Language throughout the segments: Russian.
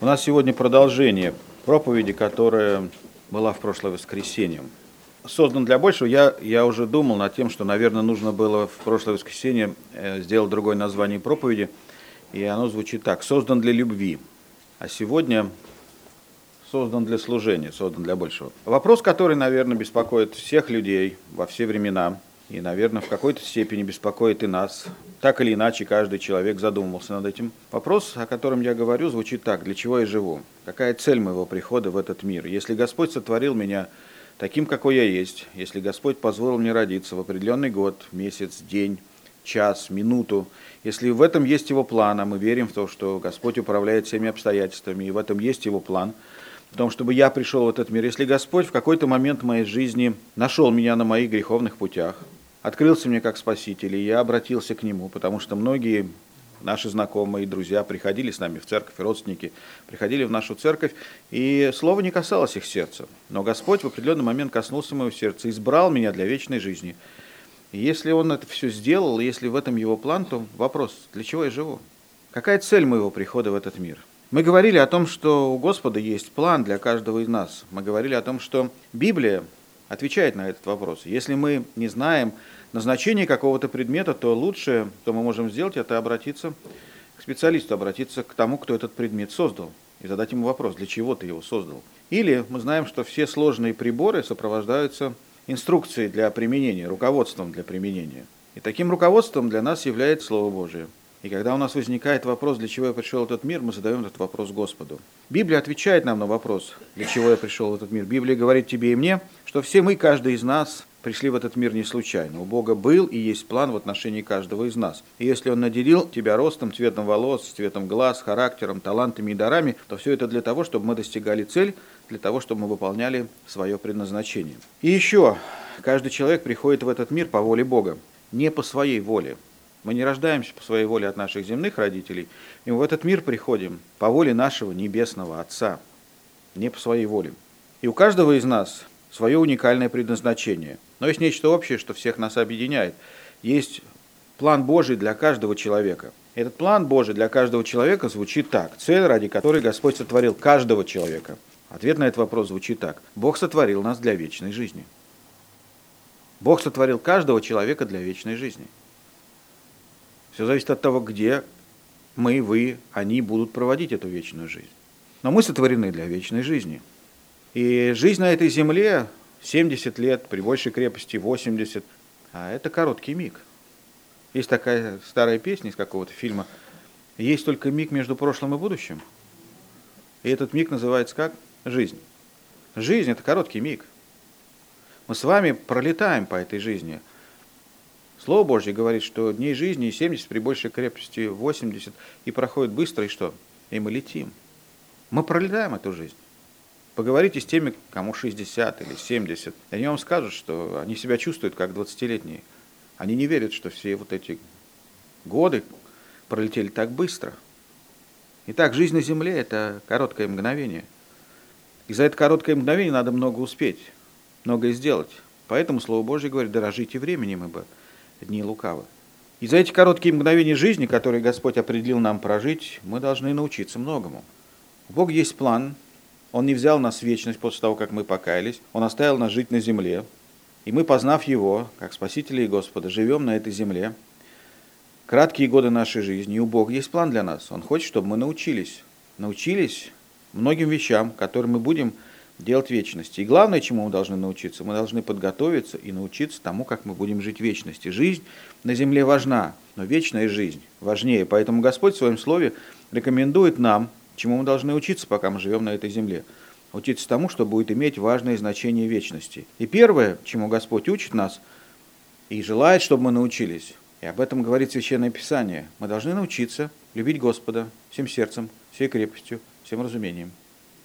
У нас сегодня продолжение проповеди, которая была в прошлое воскресенье. Создан для большего, я, я уже думал над тем, что, наверное, нужно было в прошлое воскресенье э, сделать другое название проповеди, и оно звучит так. Создан для любви. А сегодня создан для служения, создан для большего. Вопрос, который, наверное, беспокоит всех людей во все времена, и, наверное, в какой-то степени беспокоит и нас. Так или иначе, каждый человек задумывался над этим. Вопрос, о котором я говорю, звучит так. Для чего я живу? Какая цель моего прихода в этот мир? Если Господь сотворил меня таким, какой я есть, если Господь позволил мне родиться в определенный год, месяц, день, час, минуту, если в этом есть Его план, а мы верим в то, что Господь управляет всеми обстоятельствами, и в этом есть Его план, в том, чтобы я пришел в этот мир, если Господь в какой-то момент моей жизни нашел меня на моих греховных путях, открылся мне как спаситель, и я обратился к нему, потому что многие наши знакомые, друзья приходили с нами в церковь, родственники приходили в нашу церковь, и слово не касалось их сердца. Но Господь в определенный момент коснулся моего сердца, избрал меня для вечной жизни. И если Он это все сделал, если в этом Его план, то вопрос, для чего я живу? Какая цель моего прихода в этот мир? Мы говорили о том, что у Господа есть план для каждого из нас. Мы говорили о том, что Библия отвечает на этот вопрос. Если мы не знаем назначение какого-то предмета, то лучшее, что мы можем сделать, это обратиться к специалисту, обратиться к тому, кто этот предмет создал, и задать ему вопрос, для чего ты его создал. Или мы знаем, что все сложные приборы сопровождаются инструкцией для применения, руководством для применения. И таким руководством для нас является Слово Божие. И когда у нас возникает вопрос, для чего я пришел в этот мир, мы задаем этот вопрос Господу. Библия отвечает нам на вопрос, для чего я пришел в этот мир. Библия говорит тебе и мне, что все мы, каждый из нас, пришли в этот мир не случайно. У Бога был и есть план в отношении каждого из нас. И если Он наделил тебя ростом, цветом волос, цветом глаз, характером, талантами и дарами, то все это для того, чтобы мы достигали цель, для того, чтобы мы выполняли свое предназначение. И еще, каждый человек приходит в этот мир по воле Бога, не по своей воле. Мы не рождаемся по своей воле от наших земных родителей, и мы в этот мир приходим по воле нашего небесного Отца, не по своей воле. И у каждого из нас свое уникальное предназначение. Но есть нечто общее, что всех нас объединяет. Есть план Божий для каждого человека. Этот план Божий для каждого человека звучит так. Цель, ради которой Господь сотворил каждого человека. Ответ на этот вопрос звучит так. Бог сотворил нас для вечной жизни. Бог сотворил каждого человека для вечной жизни. Все зависит от того, где мы, вы, они будут проводить эту вечную жизнь. Но мы сотворены для вечной жизни. И жизнь на этой земле 70 лет, при большей крепости 80, а это короткий миг. Есть такая старая песня из какого-то фильма. Есть только миг между прошлым и будущим. И этот миг называется как? Жизнь. Жизнь – это короткий миг. Мы с вами пролетаем по этой жизни. Слово Божье говорит, что дней жизни 70 при большей крепости 80, и проходит быстро, и что? И мы летим. Мы пролетаем эту жизнь. Поговорите с теми, кому 60 или 70, и они вам скажут, что они себя чувствуют как 20-летние. Они не верят, что все вот эти годы пролетели так быстро. Итак, жизнь на Земле – это короткое мгновение. И за это короткое мгновение надо много успеть, многое сделать. Поэтому Слово Божье говорит, дорожите временем, ибо дни лукавы. И за эти короткие мгновения жизни, которые Господь определил нам прожить, мы должны научиться многому. У Бога есть план – он не взял нас в вечность после того, как мы покаялись. Он оставил нас жить на земле. И мы, познав Его, как Спасителя и Господа, живем на этой земле. Краткие годы нашей жизни. И у Бога есть план для нас. Он хочет, чтобы мы научились. Научились многим вещам, которые мы будем делать в вечности. И главное, чему мы должны научиться, мы должны подготовиться и научиться тому, как мы будем жить в вечности. Жизнь на земле важна, но вечная жизнь важнее. Поэтому Господь в своем слове рекомендует нам чему мы должны учиться, пока мы живем на этой земле? Учиться тому, что будет иметь важное значение вечности. И первое, чему Господь учит нас и желает, чтобы мы научились, и об этом говорит Священное Писание, мы должны научиться любить Господа всем сердцем, всей крепостью, всем разумением.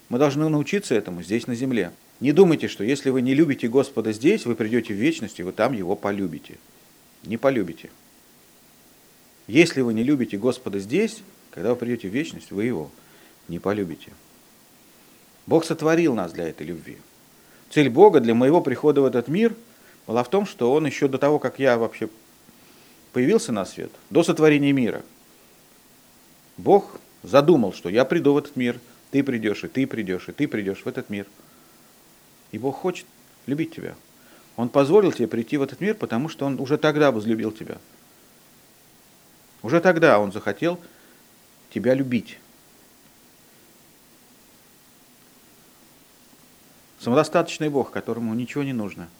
Мы должны научиться этому здесь, на земле. Не думайте, что если вы не любите Господа здесь, вы придете в вечность, и вы там Его полюбите. Не полюбите. Если вы не любите Господа здесь, когда вы придете в вечность, вы Его не полюбите. Бог сотворил нас для этой любви. Цель Бога для моего прихода в этот мир была в том, что Он еще до того, как я вообще появился на свет, до сотворения мира, Бог задумал, что я приду в этот мир, ты придешь, и ты придешь, и ты придешь в этот мир. И Бог хочет любить тебя. Он позволил тебе прийти в этот мир, потому что Он уже тогда возлюбил тебя. Уже тогда Он захотел тебя любить. Самодостаточный Бог, которому ничего не нужно,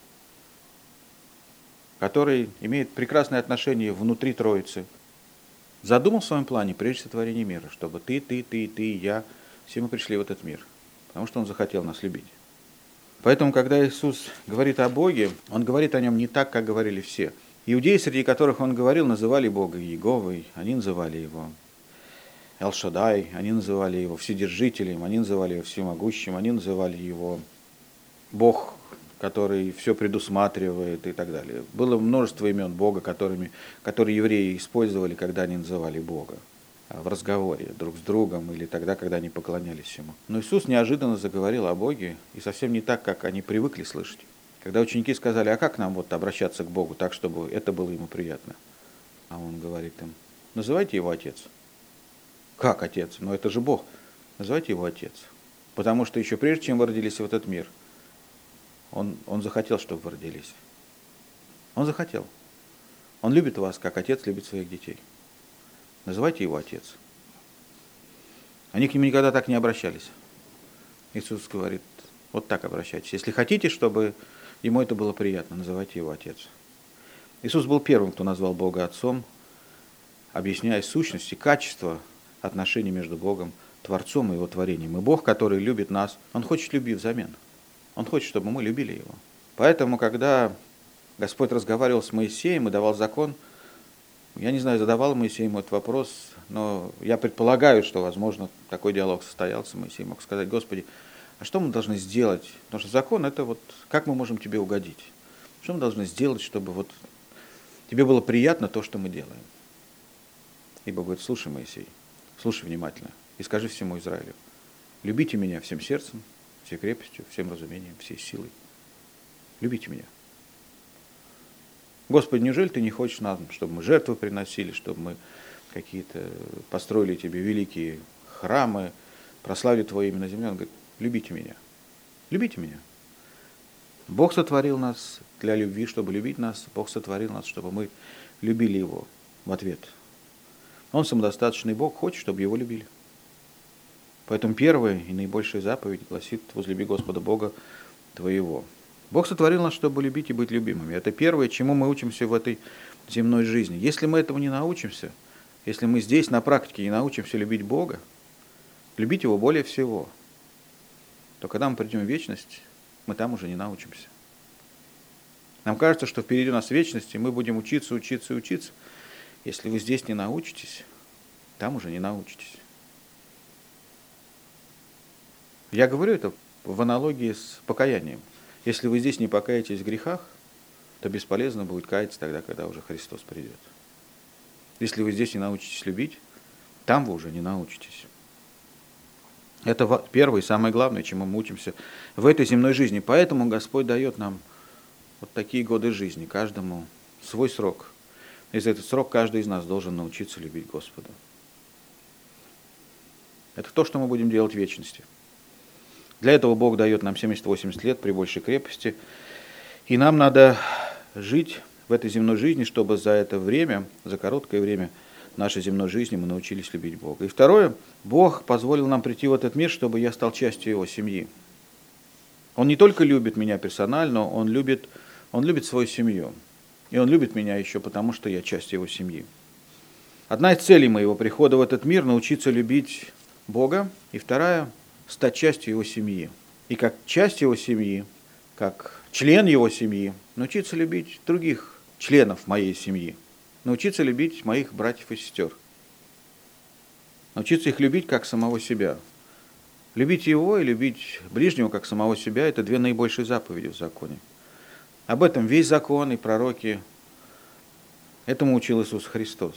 который имеет прекрасные отношения внутри Троицы, задумал в своем плане прежде сотворения мира, чтобы ты, ты, ты, ты я, все мы пришли в этот мир, потому что Он захотел нас любить. Поэтому, когда Иисус говорит о Боге, Он говорит о Нем не так, как говорили все. Иудеи, среди которых Он говорил, называли Бога Иеговой, они называли Его Элшадай, они называли Его Вседержителем, они называли Его Всемогущим, они называли Его Бог, который все предусматривает и так далее. Было множество имен Бога, которыми, которые евреи использовали, когда они называли Бога а, в разговоре друг с другом или тогда, когда они поклонялись Ему. Но Иисус неожиданно заговорил о Боге и совсем не так, как они привыкли слышать. Когда ученики сказали, а как нам вот обращаться к Богу так, чтобы это было Ему приятно? А Он говорит им, называйте Его Отец. Как Отец? Но это же Бог. Называйте Его Отец. Потому что еще прежде, чем вы родились в этот мир – он, он захотел, чтобы вы родились. Он захотел. Он любит вас, как отец любит своих детей. Называйте его отец. Они к нему никогда так не обращались. Иисус говорит, вот так обращайтесь. Если хотите, чтобы ему это было приятно, называйте его отец. Иисус был первым, кто назвал Бога отцом, объясняя сущность и качество отношений между Богом, Творцом и Его творением. И Бог, который любит нас, Он хочет любви взамен. Он хочет, чтобы мы любили Его. Поэтому, когда Господь разговаривал с Моисеем и давал закон, я не знаю, задавал Моисей ему этот вопрос, но я предполагаю, что, возможно, такой диалог состоялся. Моисей мог сказать, Господи, а что мы должны сделать? Потому что закон – это вот как мы можем тебе угодить? Что мы должны сделать, чтобы вот тебе было приятно то, что мы делаем? Ибо говорит, слушай, Моисей, слушай внимательно и скажи всему Израилю, любите меня всем сердцем, всей крепостью, всем разумением, всей силой. Любите меня. Господи, неужели ты не хочешь нам, чтобы мы жертвы приносили, чтобы мы какие-то построили тебе великие храмы, прославили Твое имя на земле? Он говорит, любите меня. Любите меня. Бог сотворил нас для любви, чтобы любить нас. Бог сотворил нас, чтобы мы любили Его в ответ. Он самодостаточный Бог, хочет, чтобы Его любили. Поэтому первая и наибольшая заповедь гласит «Возлюби Господа Бога твоего». Бог сотворил нас, чтобы любить и быть любимыми. Это первое, чему мы учимся в этой земной жизни. Если мы этому не научимся, если мы здесь на практике не научимся любить Бога, любить Его более всего, то когда мы придем в вечность, мы там уже не научимся. Нам кажется, что впереди у нас вечность, и мы будем учиться, учиться и учиться. Если вы здесь не научитесь, там уже не научитесь. Я говорю это в аналогии с покаянием. Если вы здесь не покаетесь в грехах, то бесполезно будет каяться тогда, когда уже Христос придет. Если вы здесь не научитесь любить, там вы уже не научитесь. Это первое и самое главное, чему мы учимся в этой земной жизни. Поэтому Господь дает нам вот такие годы жизни, каждому свой срок. И за этот срок каждый из нас должен научиться любить Господа. Это то, что мы будем делать в вечности – для этого Бог дает нам 70-80 лет при большей крепости. И нам надо жить в этой земной жизни, чтобы за это время, за короткое время нашей земной жизни мы научились любить Бога. И второе, Бог позволил нам прийти в этот мир, чтобы я стал частью Его семьи. Он не только любит меня персонально, Он любит, он любит свою семью. И Он любит меня еще потому, что я часть Его семьи. Одна из целей моего прихода в этот мир – научиться любить Бога. И вторая стать частью его семьи. И как часть его семьи, как член его семьи, научиться любить других членов моей семьи, научиться любить моих братьев и сестер, научиться их любить как самого себя. Любить его и любить ближнего как самого себя – это две наибольшие заповеди в законе. Об этом весь закон и пророки. Этому учил Иисус Христос.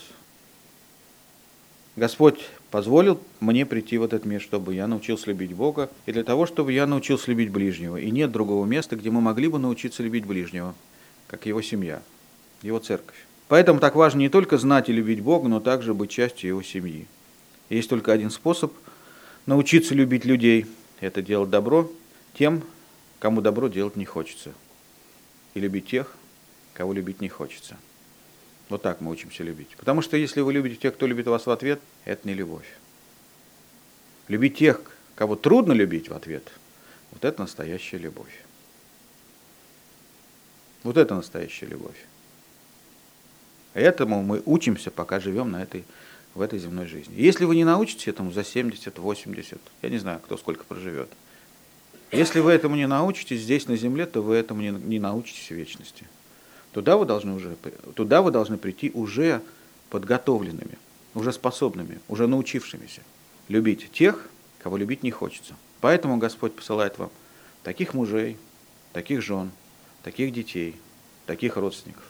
Господь позволил мне прийти в этот мир, чтобы я научился любить Бога, и для того, чтобы я научился любить ближнего. И нет другого места, где мы могли бы научиться любить ближнего, как его семья, его церковь. Поэтому так важно не только знать и любить Бога, но также быть частью его семьи. есть только один способ научиться любить людей – это делать добро тем, кому добро делать не хочется. И любить тех, кого любить не хочется. Вот так мы учимся любить. Потому что если вы любите тех, кто любит вас в ответ, это не любовь. Любить тех, кого трудно любить в ответ, вот это настоящая любовь. Вот это настоящая любовь. Этому мы учимся, пока живем на этой, в этой земной жизни. Если вы не научитесь этому за 70, 80, я не знаю, кто сколько проживет. Если вы этому не научитесь здесь, на земле, то вы этому не, не научитесь в вечности. Туда вы, должны уже, туда вы должны прийти уже подготовленными, уже способными, уже научившимися любить тех, кого любить не хочется. Поэтому Господь посылает вам таких мужей, таких жен, таких детей, таких родственников.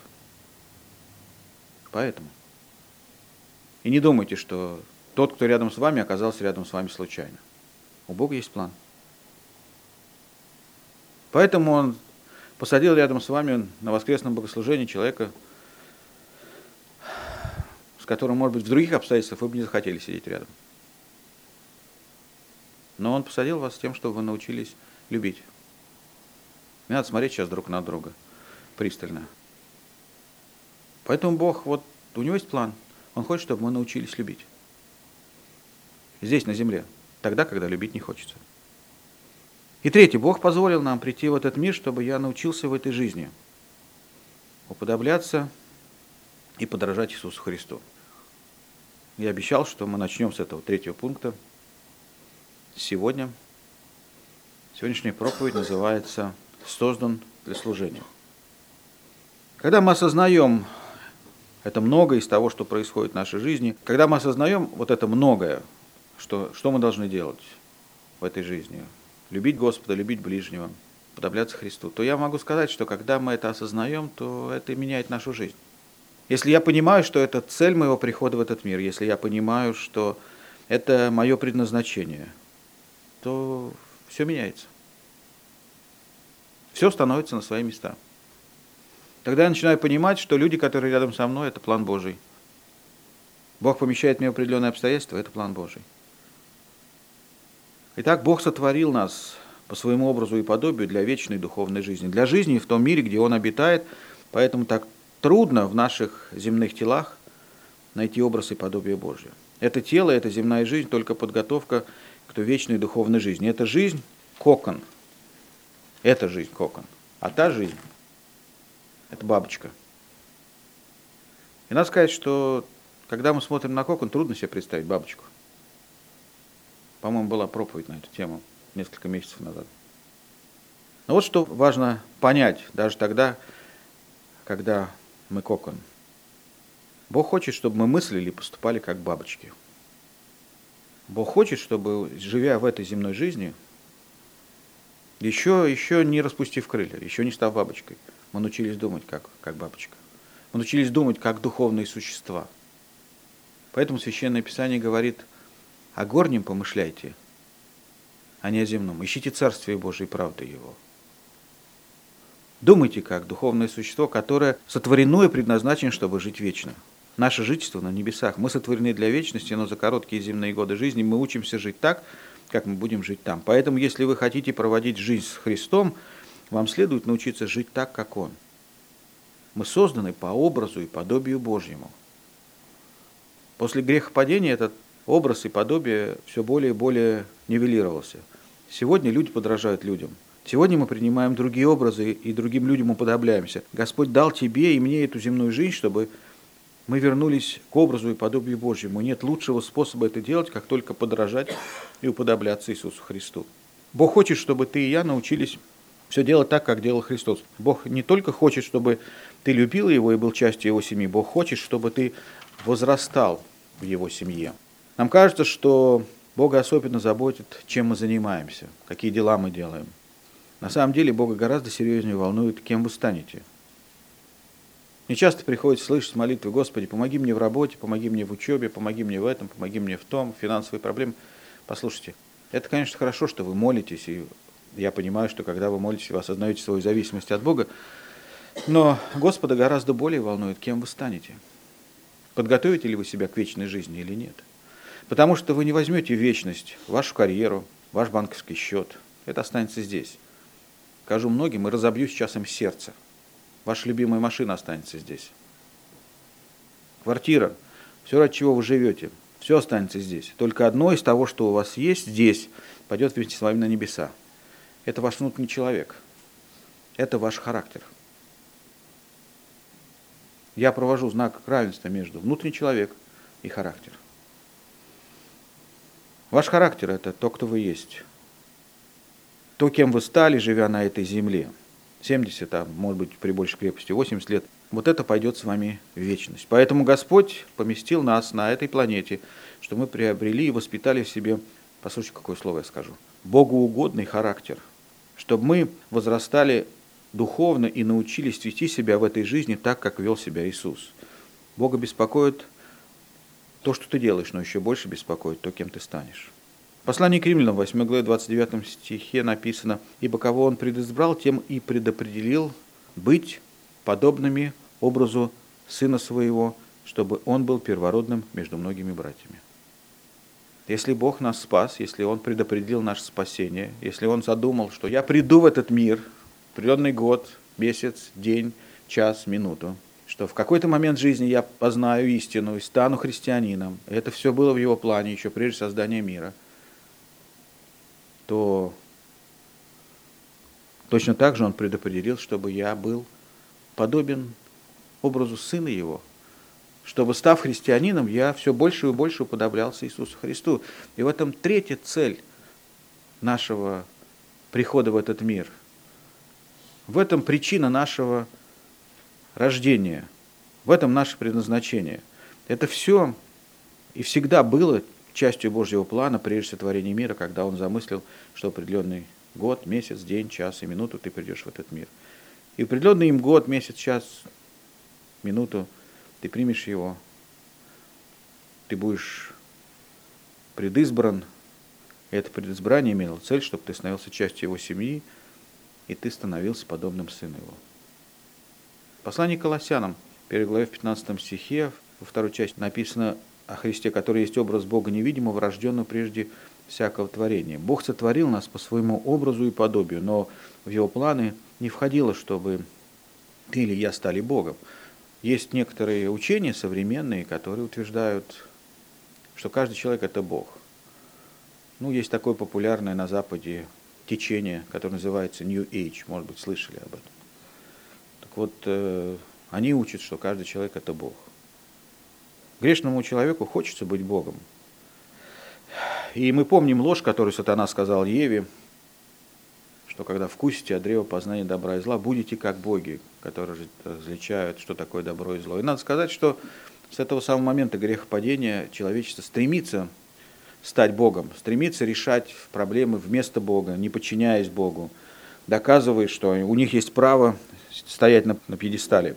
Поэтому. И не думайте, что тот, кто рядом с вами, оказался рядом с вами случайно. У Бога есть план. Поэтому Он посадил рядом с вами на воскресном богослужении человека, с которым, может быть, в других обстоятельствах вы бы не захотели сидеть рядом. Но Он посадил вас с тем, чтобы вы научились любить. Не надо смотреть сейчас друг на друга пристально. Поэтому Бог, вот у него есть план. Он хочет, чтобы мы научились любить. Здесь, на земле. Тогда, когда любить не хочется. И третье, Бог позволил нам прийти в этот мир, чтобы я научился в этой жизни уподобляться и подражать Иисусу Христу. Я обещал, что мы начнем с этого третьего пункта сегодня. Сегодняшняя проповедь называется «Создан для служения». Когда мы осознаем это многое из того, что происходит в нашей жизни, когда мы осознаем вот это многое, что, что мы должны делать в этой жизни, любить Господа, любить ближнего, подобляться Христу, то я могу сказать, что когда мы это осознаем, то это меняет нашу жизнь. Если я понимаю, что это цель моего прихода в этот мир, если я понимаю, что это мое предназначение, то все меняется. Все становится на свои места. Тогда я начинаю понимать, что люди, которые рядом со мной, это план Божий. Бог помещает мне в определенные обстоятельства, это план Божий. Итак, Бог сотворил нас по своему образу и подобию для вечной духовной жизни, для жизни в том мире, где Он обитает, поэтому так трудно в наших земных телах найти образ и подобие Божие. Это тело, это земная жизнь, только подготовка к той вечной духовной жизни. Это жизнь – кокон. Это жизнь – кокон. А та жизнь это бабочка. И надо сказать, что когда мы смотрим на кокон, трудно себе представить бабочку. По-моему, была проповедь на эту тему несколько месяцев назад. Но вот что важно понять, даже тогда, когда мы кокон. Бог хочет, чтобы мы мыслили и поступали как бабочки. Бог хочет, чтобы, живя в этой земной жизни, еще, еще не распустив крылья, еще не став бабочкой – мы научились думать как, как бабочка. Мы научились думать как духовные существа. Поэтому Священное Писание говорит, о горнем помышляйте, а не о земном. Ищите Царствие Божие и правды Его. Думайте как духовное существо, которое сотворено и предназначено, чтобы жить вечно. Наше жительство на небесах. Мы сотворены для вечности, но за короткие земные годы жизни мы учимся жить так, как мы будем жить там. Поэтому, если вы хотите проводить жизнь с Христом, вам следует научиться жить так, как Он. Мы созданы по образу и подобию Божьему. После грехопадения этот образ и подобие все более и более нивелировался. Сегодня люди подражают людям. Сегодня мы принимаем другие образы и другим людям уподобляемся. Господь дал тебе и мне эту земную жизнь, чтобы мы вернулись к образу и подобию Божьему. Нет лучшего способа это делать, как только подражать и уподобляться Иисусу Христу. Бог хочет, чтобы ты и я научились все делать так, как делал Христос. Бог не только хочет, чтобы ты любил Его и был частью Его семьи, Бог хочет, чтобы ты возрастал в Его семье. Нам кажется, что Бога особенно заботит, чем мы занимаемся, какие дела мы делаем. На самом деле Бога гораздо серьезнее волнует, кем вы станете. Не часто приходится слышать молитвы, Господи, помоги мне в работе, помоги мне в учебе, помоги мне в этом, помоги мне в том, финансовые проблемы. Послушайте, это, конечно, хорошо, что вы молитесь и я понимаю, что когда вы молитесь, вы осознаете свою зависимость от Бога. Но Господа гораздо более волнует, кем вы станете. Подготовите ли вы себя к вечной жизни или нет. Потому что вы не возьмете вечность, вашу карьеру, ваш банковский счет. Это останется здесь. Скажу многим и разобью сейчас им сердце. Ваша любимая машина останется здесь. Квартира, все, ради чего вы живете, все останется здесь. Только одно из того, что у вас есть здесь, пойдет вместе с вами на небеса. Это ваш внутренний человек. Это ваш характер. Я провожу знак равенства между внутренний человек и характер. Ваш характер – это то, кто вы есть. То, кем вы стали, живя на этой земле. 70, а может быть при большей крепости 80 лет. Вот это пойдет с вами в вечность. Поэтому Господь поместил нас на этой планете, что мы приобрели и воспитали в себе, послушайте, какое слово я скажу, богоугодный характер, чтобы мы возрастали духовно и научились вести себя в этой жизни так, как вел себя Иисус. Бога беспокоит то, что ты делаешь, но еще больше беспокоит то, кем ты станешь. Послание к римлянам, 8 главе 29 стихе написано, «Ибо кого он предизбрал, тем и предопределил быть подобными образу Сына Своего, чтобы Он был первородным между многими братьями». Если Бог нас спас, если Он предопределил наше спасение, если Он задумал, что я приду в этот мир, определенный год, месяц, день, час, минуту, что в какой-то момент жизни я познаю истину и стану христианином, это все было в его плане еще прежде создания мира – то точно так же он предопределил, чтобы я был подобен образу Сына Его, чтобы, став христианином, я все больше и больше уподоблялся Иисусу Христу. И в этом третья цель нашего прихода в этот мир. В этом причина нашего рождения. В этом наше предназначение. Это все и всегда было частью Божьего плана прежде сотворения мира, когда Он замыслил, что определенный год, месяц, день, час и минуту ты придешь в этот мир. И определенный им год, месяц, час, минуту ты примешь его, ты будешь предизбран. И это предизбрание имело цель, чтобы ты становился частью его семьи, и ты становился подобным сыну его. Послание Колоссянам, 1 главе в 15 стихе, во второй части написано о Христе, который есть образ Бога невидимого, рожденного прежде всякого творения. Бог сотворил нас по своему образу и подобию, но в его планы не входило, чтобы ты или я стали Богом. Есть некоторые учения современные, которые утверждают, что каждый человек – это Бог. Ну, есть такое популярное на Западе течение, которое называется New Age, может быть, слышали об этом. Так вот, э, они учат, что каждый человек – это Бог. Грешному человеку хочется быть Богом. И мы помним ложь, которую сатана сказал Еве, что когда вкусите от древа познания добра и зла, будете как боги, которые различают, что такое добро и зло. И надо сказать, что с этого самого момента грехопадения человечество стремится стать Богом, стремится решать проблемы вместо Бога, не подчиняясь Богу, доказывая, что у них есть право стоять на, на пьедестале,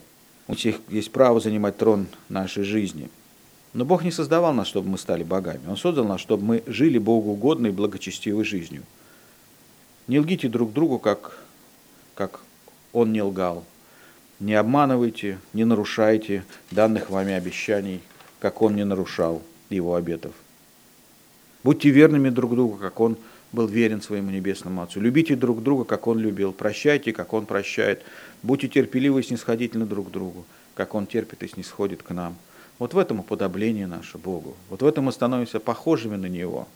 у них есть право занимать трон нашей жизни – но Бог не создавал нас, чтобы мы стали богами. Он создал нас, чтобы мы жили Богу угодной и благочестивой жизнью. Не лгите друг другу, как, как Он не лгал. Не обманывайте, не нарушайте данных вами обещаний, как Он не нарушал Его обетов. Будьте верными друг другу, как Он был верен своему небесному Отцу. Любите друг друга, как Он любил. Прощайте, как Он прощает. Будьте терпеливы и снисходительны друг к другу, как Он терпит и снисходит к нам – вот в этом уподобление наше Богу. Вот в этом мы становимся похожими на Него.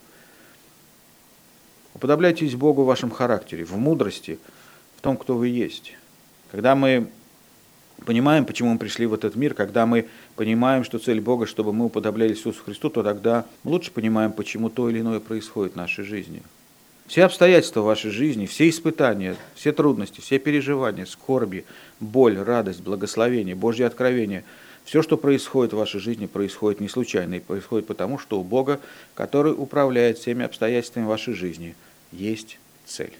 Уподобляйтесь Богу в вашем характере, в мудрости, в том, кто вы есть. Когда мы понимаем, почему мы пришли в этот мир, когда мы понимаем, что цель Бога, чтобы мы уподоблялись Иисусу Христу, то тогда лучше понимаем, почему то или иное происходит в нашей жизни. Все обстоятельства вашей жизни, все испытания, все трудности, все переживания, скорби, боль, радость, благословение, Божье откровение – все, что происходит в вашей жизни, происходит не случайно, и происходит потому, что у Бога, который управляет всеми обстоятельствами вашей жизни, есть цель.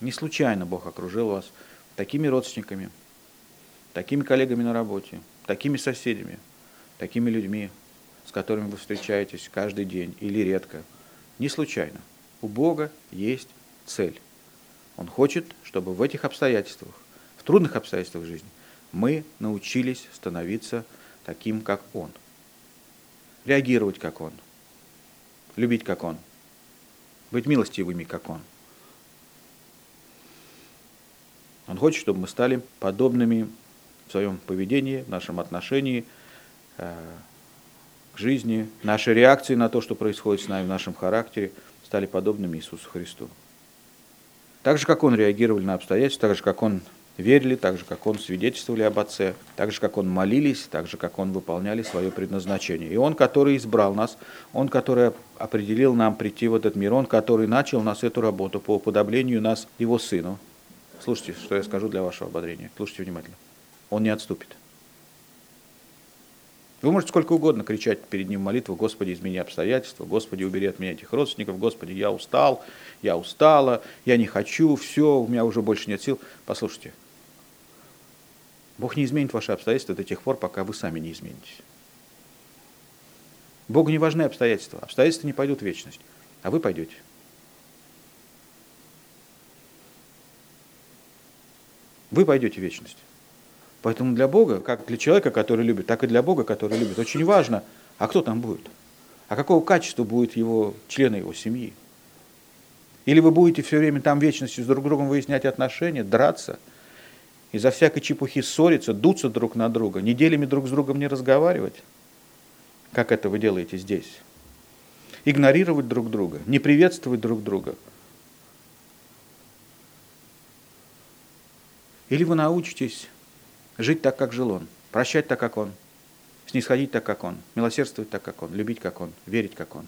Не случайно Бог окружил вас такими родственниками, такими коллегами на работе, такими соседями, такими людьми, с которыми вы встречаетесь каждый день или редко. Не случайно. У Бога есть цель. Он хочет, чтобы в этих обстоятельствах, в трудных обстоятельствах жизни – мы научились становиться таким, как Он. реагировать, как Он, любить, как Он, быть милостивыми, как Он. Он хочет, чтобы мы стали подобными в своем поведении, в нашем отношении э, к жизни, нашей реакции на то, что происходит с нами в нашем характере, стали подобными Иисусу Христу. Так же, как Он реагировал на обстоятельства, так же, как Он верили, так же, как Он свидетельствовали об Отце, так же, как Он молились, так же, как Он выполняли свое предназначение. И Он, который избрал нас, Он, который определил нам прийти в этот мир, Он, который начал нас эту работу по уподоблению нас Его Сыну. Слушайте, что я скажу для вашего ободрения. Слушайте внимательно. Он не отступит. Вы можете сколько угодно кричать перед Ним молитву, Господи, измени обстоятельства, Господи, убери от меня этих родственников, Господи, я устал, я устала, я не хочу, все, у меня уже больше нет сил. Послушайте, Бог не изменит ваши обстоятельства до тех пор, пока вы сами не изменитесь. Богу не важны обстоятельства. Обстоятельства не пойдут в вечность, а вы пойдете. Вы пойдете в вечность. Поэтому для Бога, как для человека, который любит, так и для Бога, который любит, очень важно, а кто там будет? А какого качества будет его члены его семьи? Или вы будете все время там вечностью с друг другом выяснять отношения, драться, из-за всякой чепухи ссориться, дуться друг на друга, неделями друг с другом не разговаривать, как это вы делаете здесь, игнорировать друг друга, не приветствовать друг друга. Или вы научитесь жить так, как жил он, прощать так, как он, снисходить так, как он, милосердствовать так, как он, любить, как он, верить, как он,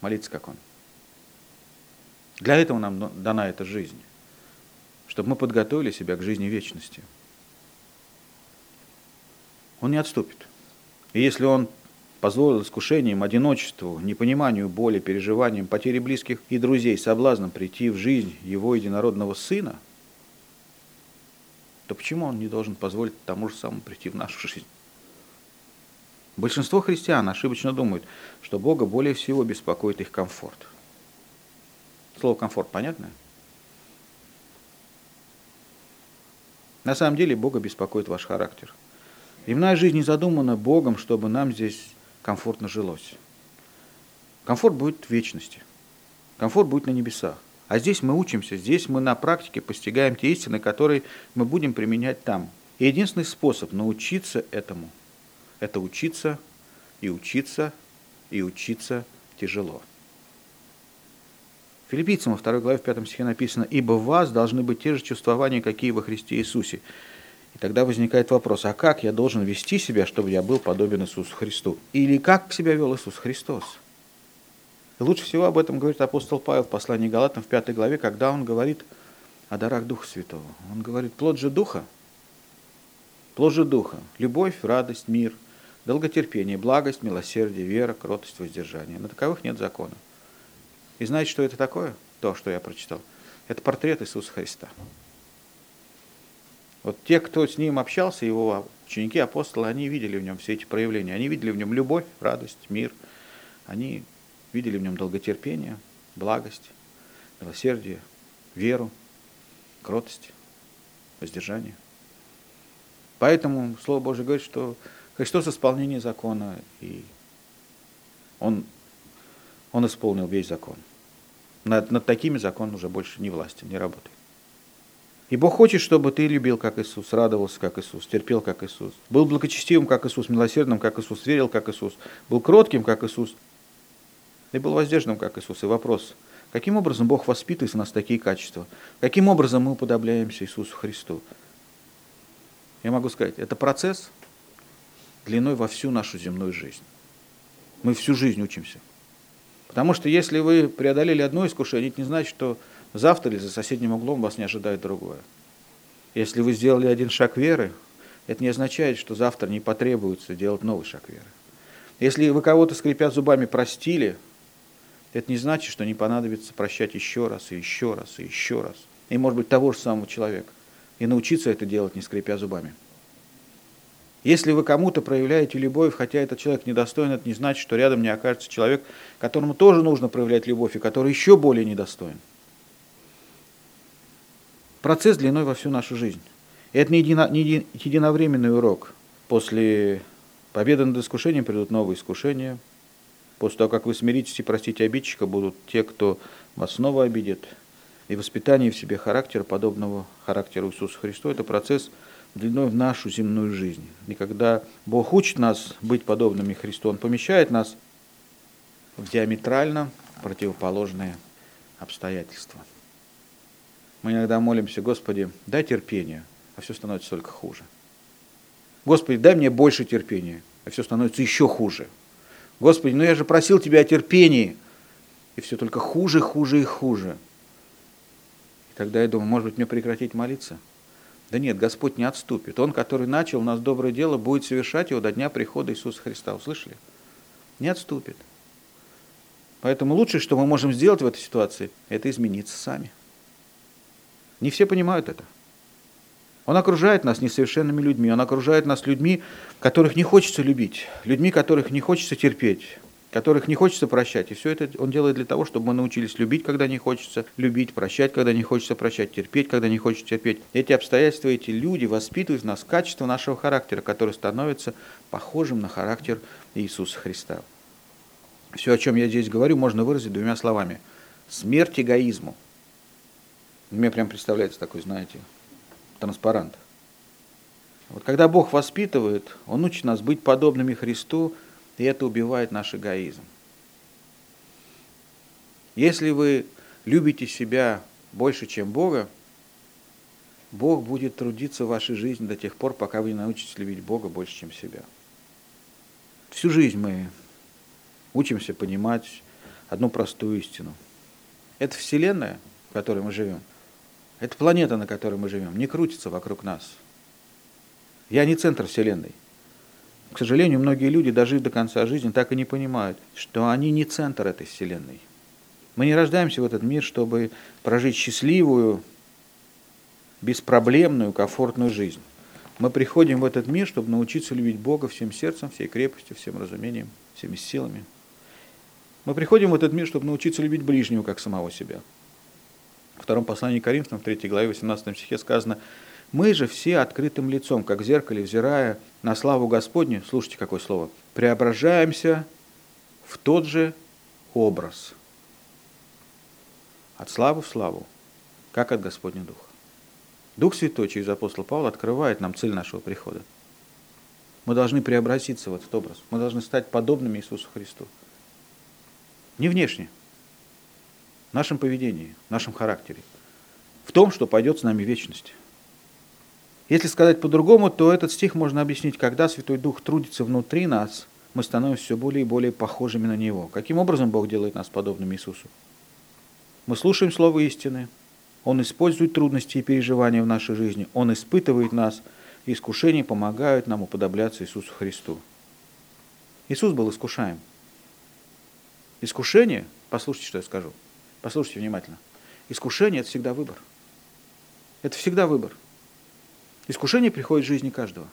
молиться, как он. Для этого нам дана эта жизнь, чтобы мы подготовили себя к жизни вечности. Он не отступит. И если он позволил искушениям, одиночеству, непониманию, боли, переживаниям, потере близких и друзей, соблазнам прийти в жизнь его единородного сына – то почему он не должен позволить тому же самому прийти в нашу жизнь? Большинство христиан ошибочно думают, что Бога более всего беспокоит их комфорт. Слово комфорт понятно? На самом деле Бога беспокоит ваш характер. Земная жизнь не задумана Богом, чтобы нам здесь комфортно жилось. Комфорт будет в вечности. Комфорт будет на небесах. А здесь мы учимся, здесь мы на практике постигаем те истины, которые мы будем применять там. И единственный способ научиться этому – это учиться и учиться и учиться тяжело. Филиппийцам во второй главе в пятом стихе написано «Ибо в вас должны быть те же чувствования, какие во Христе Иисусе». И тогда возникает вопрос, а как я должен вести себя, чтобы я был подобен Иисусу Христу? Или как себя вел Иисус Христос? Лучше всего об этом говорит апостол Павел в послании Галатам в пятой главе, когда он говорит о дарах Духа Святого. Он говорит, плод же Духа, плод же Духа, любовь, радость, мир, долготерпение, благость, милосердие, вера, кротость, воздержание. На таковых нет закона. И знаете, что это такое? То, что я прочитал. Это портрет Иисуса Христа. Вот те, кто с ним общался, его ученики, апостолы, они видели в нем все эти проявления. Они видели в нем любовь, радость, мир. Они видели в нем долготерпение, благость, милосердие, веру, кротость, воздержание. Поэтому Слово Божье говорит, что Христос исполнение закона, и Он, он исполнил весь закон. Над, над такими закон уже больше не властен, не работает. И Бог хочет, чтобы ты любил, как Иисус, радовался, как Иисус, терпел, как Иисус, был благочестивым, как Иисус, милосердным, как Иисус, верил, как Иисус, был кротким, как Иисус, и был воздержанным, как Иисус. И вопрос, каким образом Бог воспитывает в нас такие качества? Каким образом мы уподобляемся Иисусу Христу? Я могу сказать, это процесс длиной во всю нашу земную жизнь. Мы всю жизнь учимся. Потому что если вы преодолели одно искушение, это не значит, что завтра или за соседним углом вас не ожидает другое. Если вы сделали один шаг веры, это не означает, что завтра не потребуется делать новый шаг веры. Если вы кого-то, скрипя зубами, простили, это не значит, что не понадобится прощать еще раз, и еще раз, и еще раз. И, может быть, того же самого человека. И научиться это делать, не скрипя зубами. Если вы кому-то проявляете любовь, хотя этот человек недостоин, это не значит, что рядом не окажется человек, которому тоже нужно проявлять любовь, и который еще более недостоин. Процесс длиной во всю нашу жизнь. И это не, едино, не единовременный урок после Победа над искушением придут новые искушения. После того, как вы смиритесь и простите обидчика, будут те, кто вас снова обидит. И воспитание в себе характера, подобного характеру Иисуса Христа, это процесс длиной в нашу земную жизнь. И когда Бог учит нас быть подобными Христу, Он помещает нас в диаметрально противоположные обстоятельства. Мы иногда молимся, Господи, дай терпение, а все становится только хуже. Господи, дай мне больше терпения, а все становится еще хуже. Господи, ну я же просил Тебя о терпении, и все только хуже, хуже и хуже. И тогда я думаю, может быть, мне прекратить молиться? Да нет, Господь не отступит. Он, который начал у нас доброе дело, будет совершать его до дня прихода Иисуса Христа. Услышали? Не отступит. Поэтому лучшее, что мы можем сделать в этой ситуации, это измениться сами. Не все понимают это. Он окружает нас несовершенными людьми, он окружает нас людьми, которых не хочется любить, людьми, которых не хочется терпеть, которых не хочется прощать. И все это он делает для того, чтобы мы научились любить, когда не хочется любить, прощать, когда не хочется прощать, терпеть, когда не хочется терпеть. Эти обстоятельства, эти люди воспитывают в нас качество нашего характера, который становится похожим на характер Иисуса Христа. Все, о чем я здесь говорю, можно выразить двумя словами. Смерть эгоизму. Мне прям представляется такой, знаете, транспарант. Вот когда Бог воспитывает, Он учит нас быть подобными Христу, и это убивает наш эгоизм. Если вы любите себя больше, чем Бога, Бог будет трудиться в вашей жизни до тех пор, пока вы не научитесь любить Бога больше, чем себя. Всю жизнь мы учимся понимать одну простую истину. Это Вселенная, в которой мы живем, эта планета, на которой мы живем, не крутится вокруг нас. Я не центр Вселенной. К сожалению, многие люди, дожив до конца жизни, так и не понимают, что они не центр этой Вселенной. Мы не рождаемся в этот мир, чтобы прожить счастливую, беспроблемную, комфортную жизнь. Мы приходим в этот мир, чтобы научиться любить Бога всем сердцем, всей крепостью, всем разумением, всеми силами. Мы приходим в этот мир, чтобы научиться любить ближнего, как самого себя. В втором послании Коринфянам, в 3 главе, 18 стихе сказано, «Мы же все открытым лицом, как в зеркале, взирая на славу Господню, слушайте, какое слово, преображаемся в тот же образ, от славы в славу, как от Господня Духа. Дух Святой через апостола Павла открывает нам цель нашего прихода. Мы должны преобразиться в этот образ. Мы должны стать подобными Иисусу Христу. Не внешне, в нашем поведении, в нашем характере, в том, что пойдет с нами вечность. Если сказать по-другому, то этот стих можно объяснить, когда Святой Дух трудится внутри нас, мы становимся все более и более похожими на Него. Каким образом Бог делает нас подобными Иисусу? Мы слушаем Слово истины, Он использует трудности и переживания в нашей жизни, Он испытывает нас, и искушения помогают нам уподобляться Иисусу Христу. Иисус был искушаем. Искушение, послушайте, что я скажу, послушайте внимательно, искушение – это всегда выбор. Это всегда выбор. Искушение приходит в жизни каждого.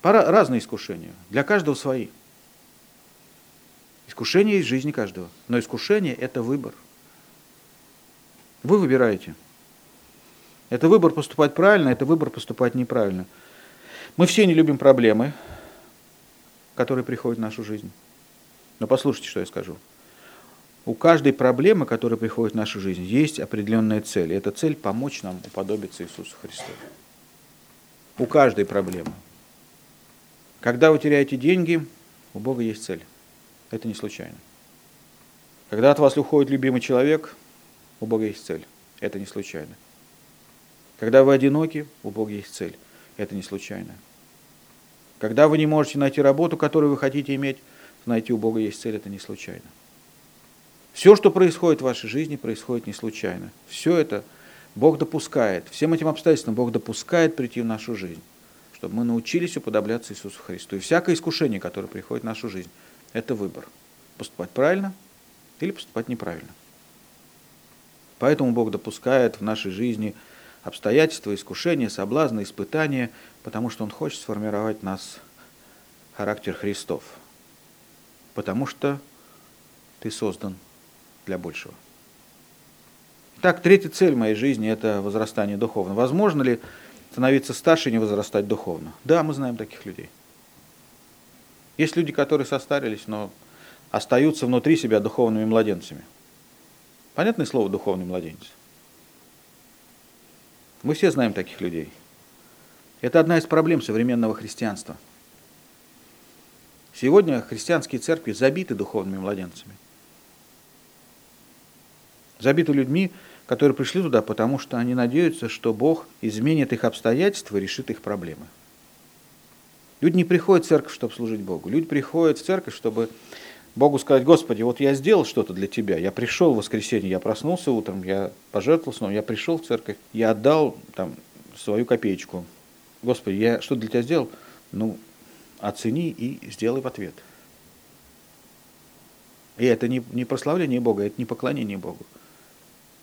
Пора, разные искушения, для каждого свои. Искушение в жизни каждого, но искушение – это выбор. Вы выбираете. Это выбор поступать правильно, это выбор поступать неправильно. Мы все не любим проблемы, которые приходят в нашу жизнь. Но послушайте, что я скажу. У каждой проблемы, которая приходит в нашу жизнь, есть определенная цель. И эта цель – помочь нам уподобиться Иисусу Христу. У каждой проблемы. Когда вы теряете деньги, у Бога есть цель. Это не случайно. Когда от вас уходит любимый человек, у Бога есть цель. Это не случайно. Когда вы одиноки, у Бога есть цель. Это не случайно. Когда вы не можете найти работу, которую вы хотите иметь, знаете, у Бога есть цель, это не случайно. Все, что происходит в вашей жизни, происходит не случайно. Все это Бог допускает, всем этим обстоятельствам Бог допускает прийти в нашу жизнь, чтобы мы научились уподобляться Иисусу Христу. И всякое искушение, которое приходит в нашу жизнь, это выбор. Поступать правильно или поступать неправильно. Поэтому Бог допускает в нашей жизни обстоятельства, искушения, соблазны, испытания, потому что Он хочет сформировать в нас характер Христов. Потому что ты создан для большего. Так, третья цель моей жизни – это возрастание духовно. Возможно ли становиться старше и не возрастать духовно? Да, мы знаем таких людей. Есть люди, которые состарились, но остаются внутри себя духовными младенцами. Понятное слово «духовный младенец»? Мы все знаем таких людей. Это одна из проблем современного христианства. Сегодня христианские церкви забиты духовными младенцами. Забиты людьми, которые пришли туда, потому что они надеются, что Бог изменит их обстоятельства решит их проблемы. Люди не приходят в церковь, чтобы служить Богу. Люди приходят в церковь, чтобы Богу сказать, Господи, вот я сделал что-то для Тебя, я пришел в воскресенье, я проснулся утром, я пожертвовал сном, я пришел в церковь, я отдал там свою копеечку. Господи, я что для Тебя сделал? Ну, оцени и сделай в ответ. И это не, не прославление Бога, это не поклонение Богу.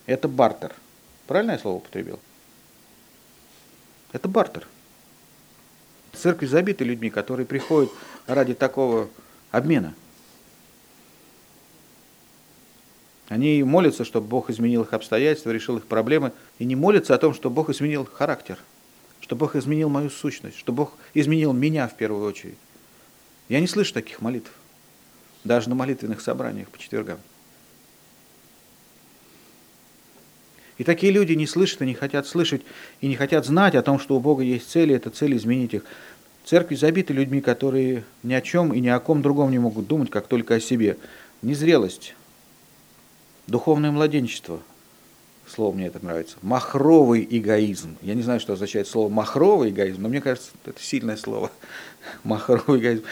Это бартер. Правильно я слово употребил? Это бартер. Церкви забиты людьми, которые приходят ради такого обмена. Они молятся, чтобы Бог изменил их обстоятельства, решил их проблемы, и не молятся о том, что Бог изменил характер, что Бог изменил мою сущность, что Бог изменил меня в первую очередь. Я не слышу таких молитв, даже на молитвенных собраниях по четвергам. И такие люди не слышат и не хотят слышать, и не хотят знать о том, что у Бога есть цели, это цель изменить их. Церкви забиты людьми, которые ни о чем и ни о ком другом не могут думать, как только о себе. Незрелость, духовное младенчество, слово мне это нравится, махровый эгоизм. Я не знаю, что означает слово махровый эгоизм, но мне кажется, это сильное слово. Махровый эгоизм.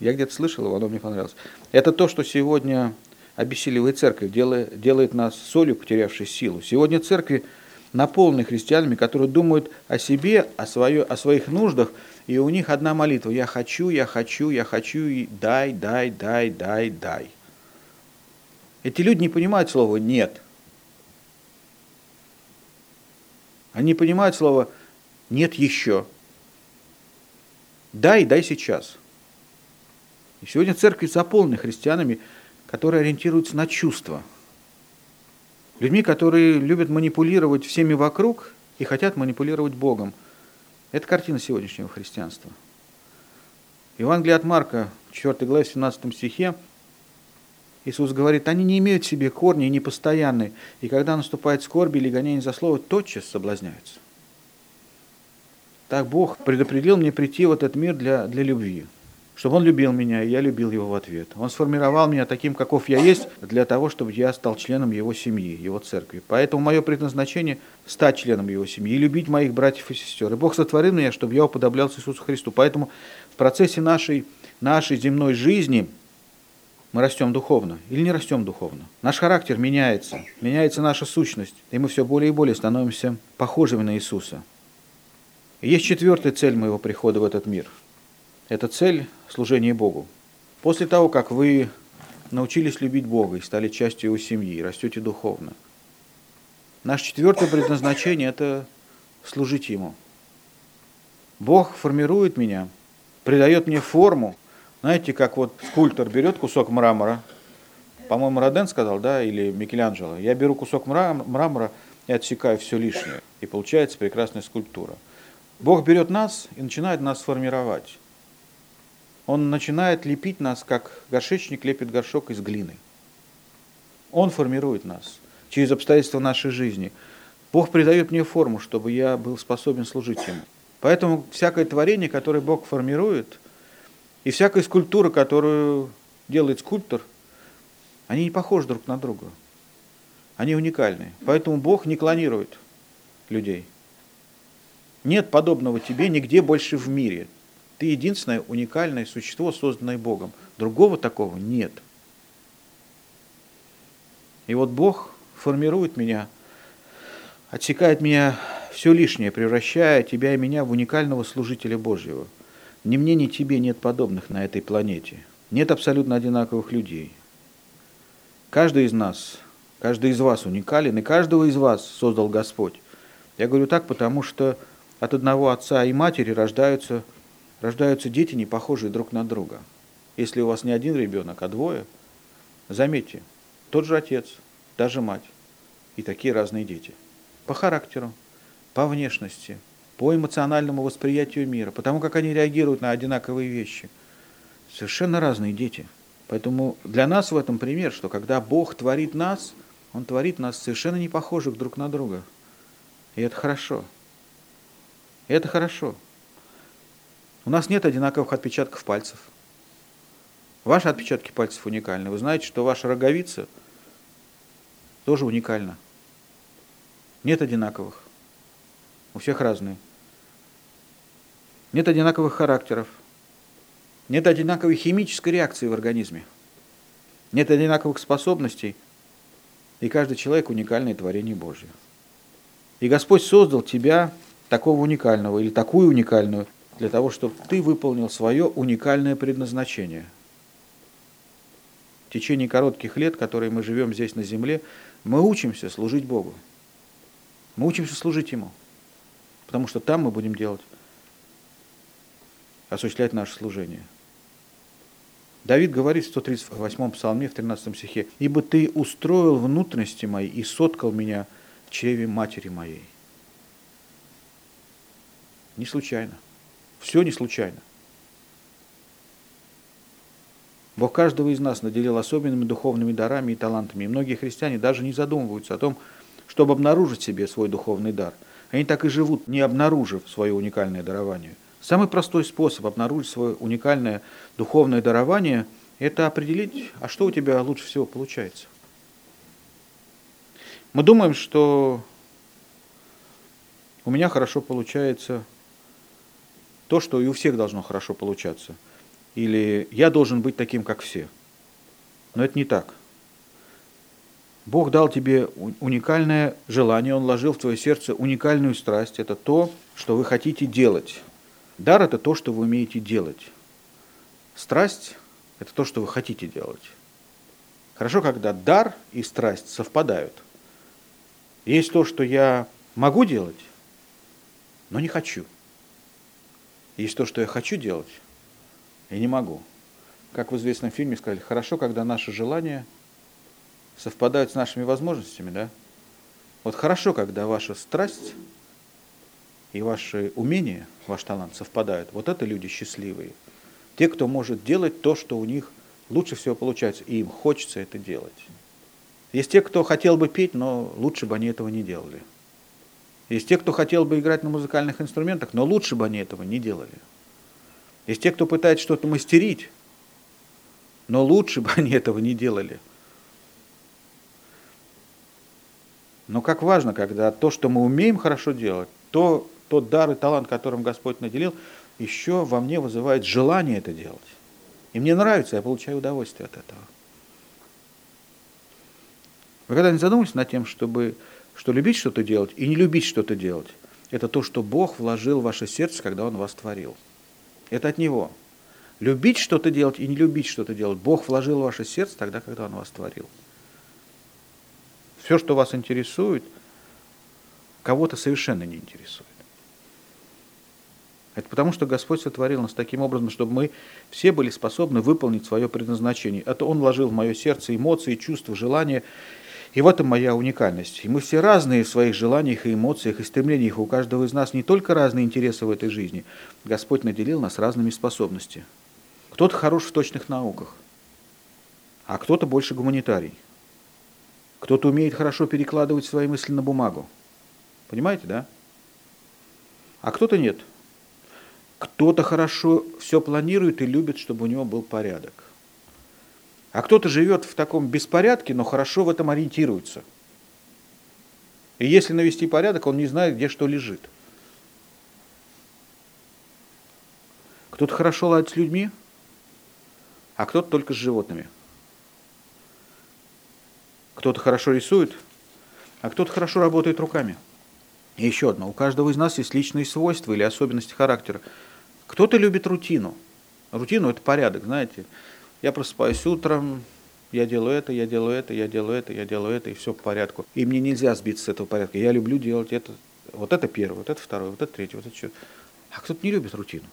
Я где-то слышал его, оно мне понравилось. Это то, что сегодня обессиливает церковь, делает, делает нас солью, потерявшей силу. Сегодня церкви наполнены христианами, которые думают о себе, о, свое, о своих нуждах, и у них одна молитва. Я хочу, я хочу, я хочу, и дай, дай, дай, дай, дай. Эти люди не понимают слова «нет». Они понимают слово «нет еще». Дай, дай сейчас. И сегодня церковь заполнена христианами, которые ориентируются на чувства. Людьми, которые любят манипулировать всеми вокруг и хотят манипулировать Богом. Это картина сегодняшнего христианства. Евангелие от Марка, 4 главе, 17 стихе, Иисус говорит, они не имеют в себе корни и непостоянны, и когда наступает скорби или гонение за слово, тотчас соблазняются. Так Бог предопределил мне прийти в этот мир для, для любви чтобы он любил меня, и я любил его в ответ. Он сформировал меня таким, каков я есть, для того, чтобы я стал членом его семьи, его церкви. Поэтому мое предназначение – стать членом его семьи любить моих братьев и сестер. И Бог сотворил меня, чтобы я уподоблялся Иисусу Христу. Поэтому в процессе нашей, нашей земной жизни мы растем духовно или не растем духовно. Наш характер меняется, меняется наша сущность, и мы все более и более становимся похожими на Иисуса. И есть четвертая цель моего прихода в этот мир – это цель служения Богу. После того, как вы научились любить Бога и стали частью Его семьи, растете духовно, наше четвертое предназначение – это служить Ему. Бог формирует меня, придает мне форму. Знаете, как вот скульптор берет кусок мрамора, по-моему, Роден сказал, да, или Микеланджело, я беру кусок мрамора и отсекаю все лишнее, и получается прекрасная скульптура. Бог берет нас и начинает нас формировать он начинает лепить нас, как горшечник лепит горшок из глины. Он формирует нас через обстоятельства нашей жизни. Бог придает мне форму, чтобы я был способен служить Ему. Поэтому всякое творение, которое Бог формирует, и всякая скульптура, которую делает скульптор, они не похожи друг на друга. Они уникальны. Поэтому Бог не клонирует людей. Нет подобного тебе нигде больше в мире. Ты единственное уникальное существо, созданное Богом. Другого такого нет. И вот Бог формирует меня, отсекает меня все лишнее, превращая тебя и меня в уникального служителя Божьего. Ни мне, ни тебе нет подобных на этой планете. Нет абсолютно одинаковых людей. Каждый из нас, каждый из вас уникален, и каждого из вас создал Господь. Я говорю так, потому что от одного отца и матери рождаются рождаются дети, не похожие друг на друга. Если у вас не один ребенок, а двое, заметьте, тот же отец, даже мать, и такие разные дети. По характеру, по внешности, по эмоциональному восприятию мира, потому как они реагируют на одинаковые вещи. Совершенно разные дети. Поэтому для нас в этом пример, что когда Бог творит нас, Он творит нас совершенно не похожих друг на друга. И это хорошо. И это хорошо. У нас нет одинаковых отпечатков пальцев. Ваши отпечатки пальцев уникальны. Вы знаете, что ваша роговица тоже уникальна. Нет одинаковых. У всех разные. Нет одинаковых характеров. Нет одинаковой химической реакции в организме. Нет одинаковых способностей. И каждый человек уникальное творение Божье. И Господь создал тебя такого уникального или такую уникальную для того, чтобы ты выполнил свое уникальное предназначение. В течение коротких лет, которые мы живем здесь на земле, мы учимся служить Богу. Мы учимся служить Ему. Потому что там мы будем делать, осуществлять наше служение. Давид говорит в 138-м псалме, в 13 стихе, «Ибо ты устроил внутренности мои и соткал меня в чреве матери моей». Не случайно. Все не случайно. Бог каждого из нас наделил особенными духовными дарами и талантами. И многие христиане даже не задумываются о том, чтобы обнаружить себе свой духовный дар. Они так и живут, не обнаружив свое уникальное дарование. Самый простой способ обнаружить свое уникальное духовное дарование – это определить, а что у тебя лучше всего получается. Мы думаем, что у меня хорошо получается то, что и у всех должно хорошо получаться. Или я должен быть таким, как все. Но это не так. Бог дал тебе уникальное желание, Он вложил в твое сердце уникальную страсть. Это то, что вы хотите делать. Дар – это то, что вы умеете делать. Страсть – это то, что вы хотите делать. Хорошо, когда дар и страсть совпадают. Есть то, что я могу делать, но не хочу. Есть то, что я хочу делать, и не могу. Как в известном фильме сказали, хорошо, когда наши желания – совпадают с нашими возможностями, да? Вот хорошо, когда ваша страсть и ваши умения, ваш талант совпадают. Вот это люди счастливые. Те, кто может делать то, что у них лучше всего получается, и им хочется это делать. Есть те, кто хотел бы петь, но лучше бы они этого не делали. Есть те, кто хотел бы играть на музыкальных инструментах, но лучше бы они этого не делали. Есть те, кто пытается что-то мастерить, но лучше бы они этого не делали. Но как важно, когда то, что мы умеем хорошо делать, то, тот дар и талант, которым Господь наделил, еще во мне вызывает желание это делать. И мне нравится, я получаю удовольствие от этого. Вы когда-нибудь задумались над тем, чтобы, что любить что-то делать и не любить что-то делать? Это то, что Бог вложил в ваше сердце, когда Он вас творил. Это от Него. Любить что-то делать и не любить что-то делать. Бог вложил в ваше сердце тогда, когда Он вас творил. Все, что вас интересует, кого-то совершенно не интересует. Это потому, что Господь сотворил нас таким образом, чтобы мы все были способны выполнить свое предназначение. Это Он вложил в мое сердце эмоции, чувства, желания. И в этом моя уникальность. И мы все разные в своих желаниях и эмоциях и стремлениях. У каждого из нас не только разные интересы в этой жизни. Господь наделил нас разными способностями. Кто-то хорош в точных науках, а кто-то больше гуманитарий. Кто-то умеет хорошо перекладывать свои мысли на бумагу. Понимаете, да? А кто-то нет. Кто-то хорошо все планирует и любит, чтобы у него был порядок. А кто-то живет в таком беспорядке, но хорошо в этом ориентируется. И если навести порядок, он не знает, где что лежит. Кто-то хорошо ладит с людьми, а кто-то только с животными – кто-то хорошо рисует, а кто-то хорошо работает руками. И еще одно. У каждого из нас есть личные свойства или особенности характера. Кто-то любит рутину. Рутину – это порядок, знаете. Я просыпаюсь утром, я делаю это, я делаю это, я делаю это, я делаю это, и все по порядку. И мне нельзя сбиться с этого порядка. Я люблю делать это. Вот это первое, вот это второе, вот это третье, вот это четвертое. А кто-то не любит рутину.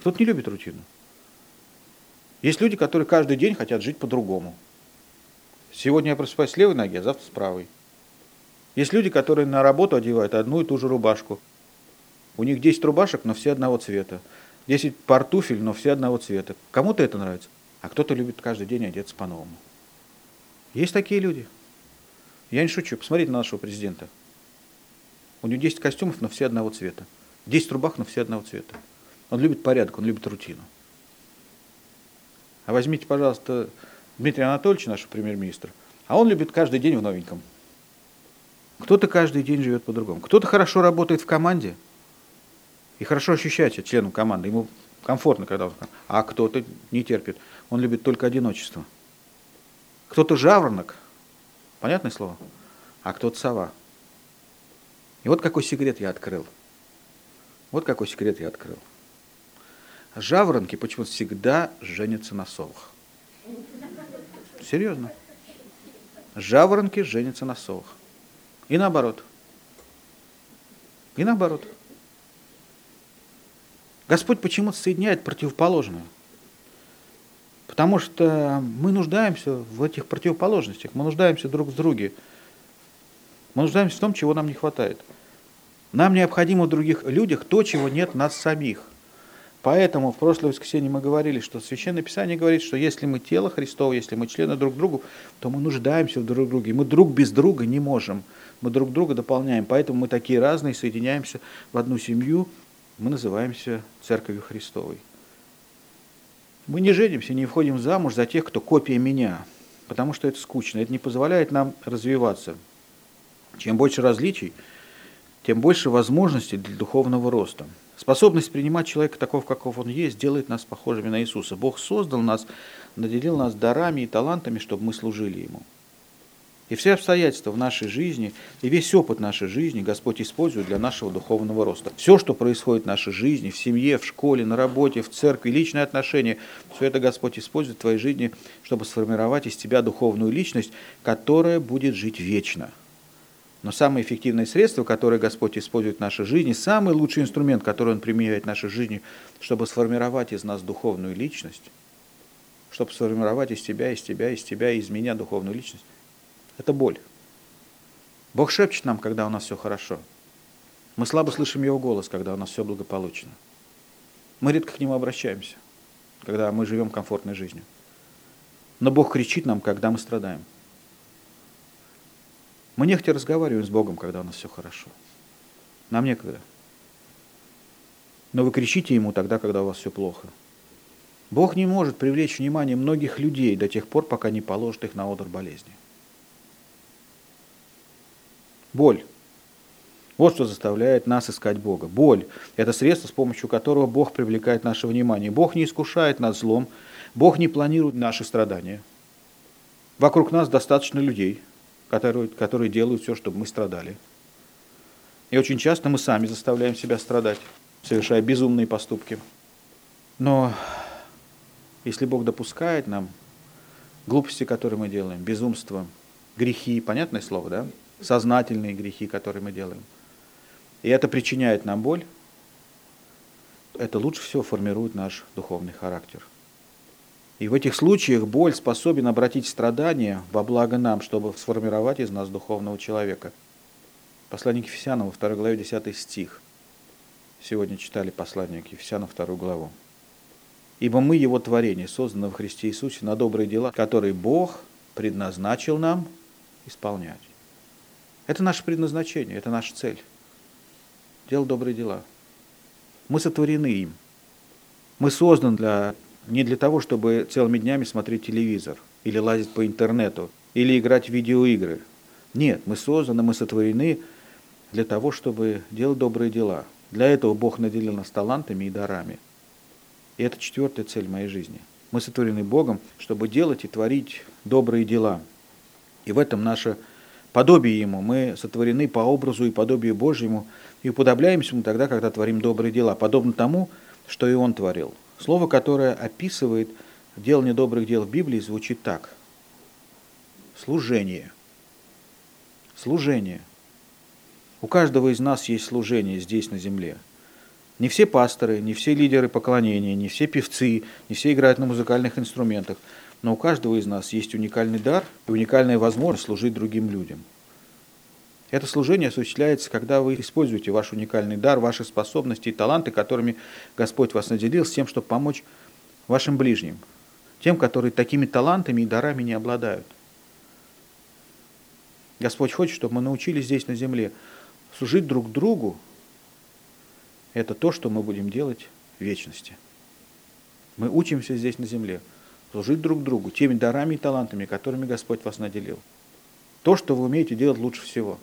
Кто-то не любит рутину. Есть люди, которые каждый день хотят жить по-другому. Сегодня я просыпаюсь с левой ноги, а завтра с правой. Есть люди, которые на работу одевают одну и ту же рубашку. У них 10 рубашек, но все одного цвета. 10 пар но все одного цвета. Кому-то это нравится, а кто-то любит каждый день одеться по-новому. Есть такие люди. Я не шучу. Посмотрите на нашего президента. У него 10 костюмов, но все одного цвета. 10 рубах, но все одного цвета. Он любит порядок, он любит рутину. А возьмите, пожалуйста, Дмитрия Анатольевича, нашего премьер-министра, а он любит каждый день в новеньком. Кто-то каждый день живет по-другому. Кто-то хорошо работает в команде и хорошо ощущает себя членом команды. Ему комфортно, когда он... А кто-то не терпит. Он любит только одиночество. Кто-то жаворонок, понятное слово, а кто-то сова. И вот какой секрет я открыл. Вот какой секрет я открыл. Жаворонки почему-то всегда женятся на совах. Серьезно. Жаворонки женятся на совах. И наоборот. И наоборот. Господь почему-то соединяет противоположное. Потому что мы нуждаемся в этих противоположностях, мы нуждаемся друг в друге. Мы нуждаемся в том, чего нам не хватает. Нам необходимо в других людях то, чего нет нас самих. Поэтому в прошлое воскресенье мы говорили, что Священное Писание говорит, что если мы тело Христово, если мы члены друг другу, то мы нуждаемся в друг друге. Мы друг без друга не можем. Мы друг друга дополняем. Поэтому мы такие разные, соединяемся в одну семью. Мы называемся Церковью Христовой. Мы не женимся, не входим замуж за тех, кто копия меня, потому что это скучно. Это не позволяет нам развиваться. Чем больше различий, тем больше возможностей для духовного роста. Способность принимать человека такого, каков он есть, делает нас похожими на Иисуса. Бог создал нас, наделил нас дарами и талантами, чтобы мы служили Ему. И все обстоятельства в нашей жизни, и весь опыт нашей жизни Господь использует для нашего духовного роста. Все, что происходит в нашей жизни, в семье, в школе, на работе, в церкви, личные отношения, все это Господь использует в твоей жизни, чтобы сформировать из тебя духовную личность, которая будет жить вечно. Но самое эффективное средство, которое Господь использует в нашей жизни, самый лучший инструмент, который Он применяет в нашей жизни, чтобы сформировать из нас духовную личность, чтобы сформировать из тебя, из тебя, из тебя, из меня духовную личность, это боль. Бог шепчет нам, когда у нас все хорошо. Мы слабо слышим Его голос, когда у нас все благополучно. Мы редко к Нему обращаемся, когда мы живем комфортной жизнью. Но Бог кричит нам, когда мы страдаем. Мы нехотя разговариваем с Богом, когда у нас все хорошо. Нам некогда. Но вы кричите Ему тогда, когда у вас все плохо. Бог не может привлечь внимание многих людей до тех пор, пока не положит их на одр болезни. Боль. Вот что заставляет нас искать Бога. Боль – это средство, с помощью которого Бог привлекает наше внимание. Бог не искушает нас злом, Бог не планирует наши страдания. Вокруг нас достаточно людей – которые, которые делают все, чтобы мы страдали. И очень часто мы сами заставляем себя страдать, совершая безумные поступки. Но если Бог допускает нам глупости, которые мы делаем, безумство, грехи, понятное слово, да? Сознательные грехи, которые мы делаем. И это причиняет нам боль, это лучше всего формирует наш духовный характер. И в этих случаях боль способен обратить страдания во благо нам, чтобы сформировать из нас духовного человека. Послание к Ефесянам во 2 главе 10 стих. Сегодня читали послание к Ефесянам 2 главу. «Ибо мы Его творение, созданы в Христе Иисусе на добрые дела, которые Бог предназначил нам исполнять». Это наше предназначение, это наша цель. Делать добрые дела. Мы сотворены им. Мы созданы для не для того, чтобы целыми днями смотреть телевизор, или лазить по интернету, или играть в видеоигры. Нет, мы созданы, мы сотворены для того, чтобы делать добрые дела. Для этого Бог наделил нас талантами и дарами. И это четвертая цель моей жизни. Мы сотворены Богом, чтобы делать и творить добрые дела. И в этом наше подобие Ему. Мы сотворены по образу и подобию Божьему и уподобляемся Ему тогда, когда творим добрые дела, подобно тому, что и Он творил. Слово, которое описывает делание добрых дел в Библии, звучит так. Служение. Служение. У каждого из нас есть служение здесь, на земле. Не все пасторы, не все лидеры поклонения, не все певцы, не все играют на музыкальных инструментах, но у каждого из нас есть уникальный дар и уникальная возможность служить другим людям. Это служение осуществляется, когда вы используете ваш уникальный дар, ваши способности и таланты, которыми Господь вас наделил, с тем, чтобы помочь вашим ближним, тем, которые такими талантами и дарами не обладают. Господь хочет, чтобы мы научились здесь на земле служить друг другу. Это то, что мы будем делать в вечности. Мы учимся здесь на земле служить друг другу теми дарами и талантами, которыми Господь вас наделил. То, что вы умеете делать лучше всего.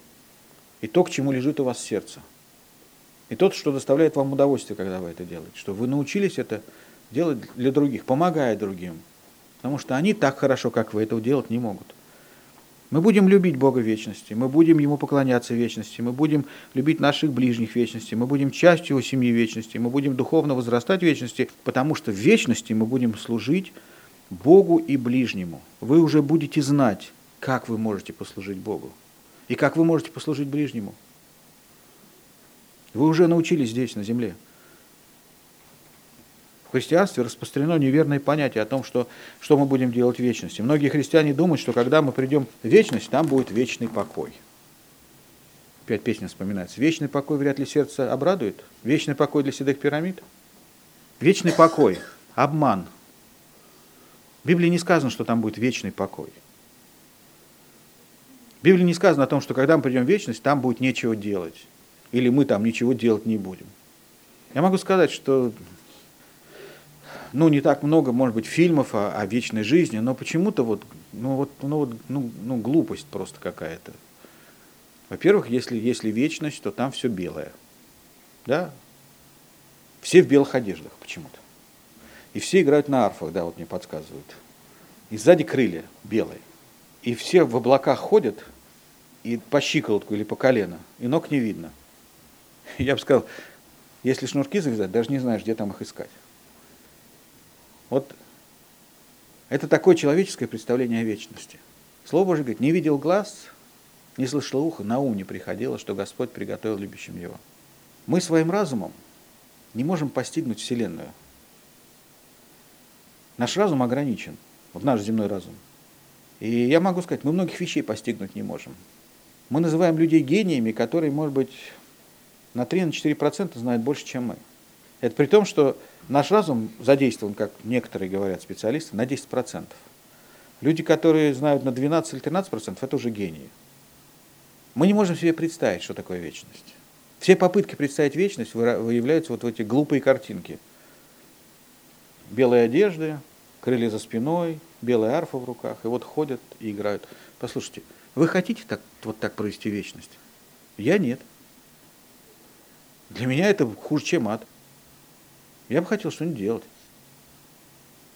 И то, к чему лежит у вас сердце. И то, что доставляет вам удовольствие, когда вы это делаете. Что вы научились это делать для других, помогая другим. Потому что они так хорошо, как вы, этого делать не могут. Мы будем любить Бога вечности, мы будем Ему поклоняться вечности, мы будем любить наших ближних вечности, мы будем частью Его семьи вечности, мы будем духовно возрастать вечности, потому что в вечности мы будем служить Богу и ближнему. Вы уже будете знать, как вы можете послужить Богу и как вы можете послужить ближнему. Вы уже научились здесь, на земле. В христианстве распространено неверное понятие о том, что, что мы будем делать в вечности. Многие христиане думают, что когда мы придем в вечность, там будет вечный покой. Опять песня вспоминается. Вечный покой вряд ли сердце обрадует. Вечный покой для седых пирамид. Вечный покой. Обман. В Библии не сказано, что там будет вечный покой. В Библии не сказано о том, что когда мы придем в вечность, там будет нечего делать. Или мы там ничего делать не будем. Я могу сказать, что ну, не так много, может быть, фильмов о, о вечной жизни, но почему-то вот, ну, вот, ну, вот, ну, ну, глупость просто какая-то. Во-первых, если, если вечность, то там все белое. Да? Все в белых одеждах почему-то. И все играют на арфах, да, вот мне подсказывают. И сзади крылья белые. И все в облаках ходят, и по щиколотку или по колено, и ног не видно. Я бы сказал, если шнурки завязать, даже не знаешь, где там их искать. Вот это такое человеческое представление о вечности. Слово Божье говорит, не видел глаз, не слышал ухо, на ум не приходило, что Господь приготовил любящим его. Мы своим разумом не можем постигнуть Вселенную. Наш разум ограничен, вот наш земной разум. И я могу сказать, мы многих вещей постигнуть не можем. Мы называем людей гениями, которые, может быть, на 3-4% знают больше, чем мы. Это при том, что наш разум задействован, как некоторые говорят специалисты, на 10%. Люди, которые знают на 12 или 13%, это уже гении. Мы не можем себе представить, что такое вечность. Все попытки представить вечность выявляются вот в эти глупые картинки. Белые одежды, крылья за спиной, белая арфа в руках, и вот ходят и играют. Послушайте, вы хотите так, вот так провести вечность? Я нет. Для меня это хуже, чем ад. Я бы хотел что-нибудь делать.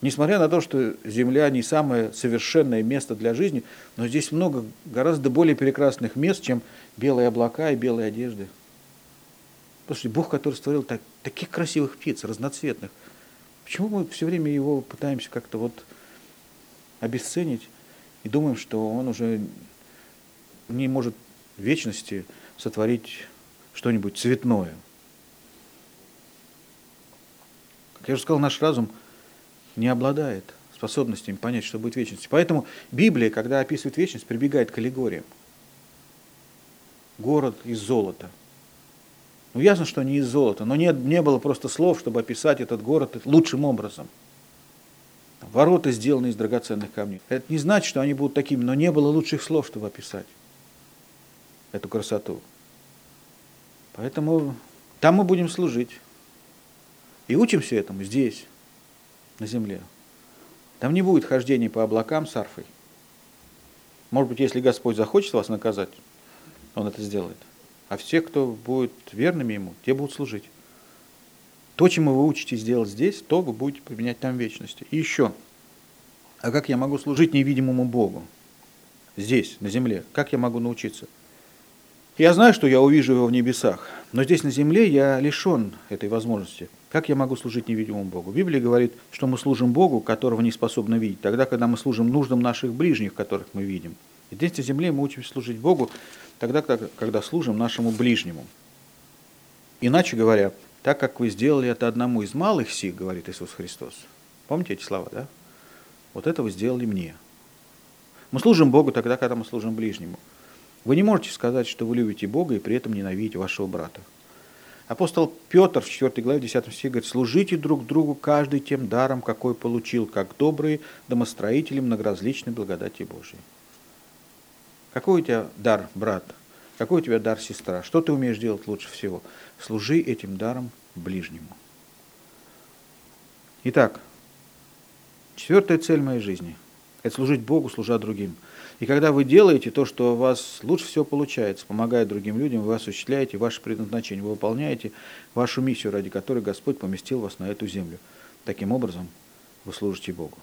Несмотря на то, что Земля не самое совершенное место для жизни, но здесь много гораздо более прекрасных мест, чем белые облака и белые одежды. Послушайте, Бог, который створил так, таких красивых птиц, разноцветных, почему мы все время его пытаемся как-то вот обесценить и думаем, что он уже не может в вечности сотворить что-нибудь цветное? Как я уже сказал, наш разум не обладает способностями понять, что будет вечность. Поэтому Библия, когда описывает вечность, прибегает к аллегориям. Город из золота. Ну, ясно, что не из золота, но нет, не было просто слов, чтобы описать этот город лучшим образом. Ворота сделаны из драгоценных камней. Это не значит, что они будут такими, но не было лучших слов, чтобы описать эту красоту. Поэтому там мы будем служить. И учимся этому здесь, на земле. Там не будет хождения по облакам с арфой. Может быть, если Господь захочет вас наказать, Он это сделает. А все, кто будет верными Ему, те будут служить. То, чему вы учитесь делать здесь, то вы будете применять там в вечности. И еще. А как я могу служить невидимому Богу? Здесь, на земле. Как я могу научиться? Я знаю, что я увижу его в небесах, но здесь на земле я лишен этой возможности. Как я могу служить невидимому Богу? Библия говорит, что мы служим Богу, которого не способны видеть, тогда, когда мы служим нуждам наших ближних, которых мы видим. И здесь на земле мы учимся служить Богу тогда, когда служим нашему ближнему. Иначе говоря, так как вы сделали это одному из малых сих, говорит Иисус Христос. Помните эти слова, да? Вот это вы сделали мне. Мы служим Богу тогда, когда мы служим ближнему. Вы не можете сказать, что вы любите Бога и при этом ненавидите вашего брата. Апостол Петр в 4 главе 10 стихе говорит, «Служите друг другу каждый тем даром, какой получил, как добрые домостроители многоразличной благодати Божией». Какой у тебя дар, брат? Какой у тебя дар, сестра? Что ты умеешь делать лучше всего? Служи этим даром ближнему. Итак, четвертая цель моей жизни – это служить Богу, служа другим. И когда вы делаете то, что у вас лучше всего получается, помогая другим людям, вы осуществляете ваше предназначение, вы выполняете вашу миссию, ради которой Господь поместил вас на эту землю. Таким образом, вы служите Богу.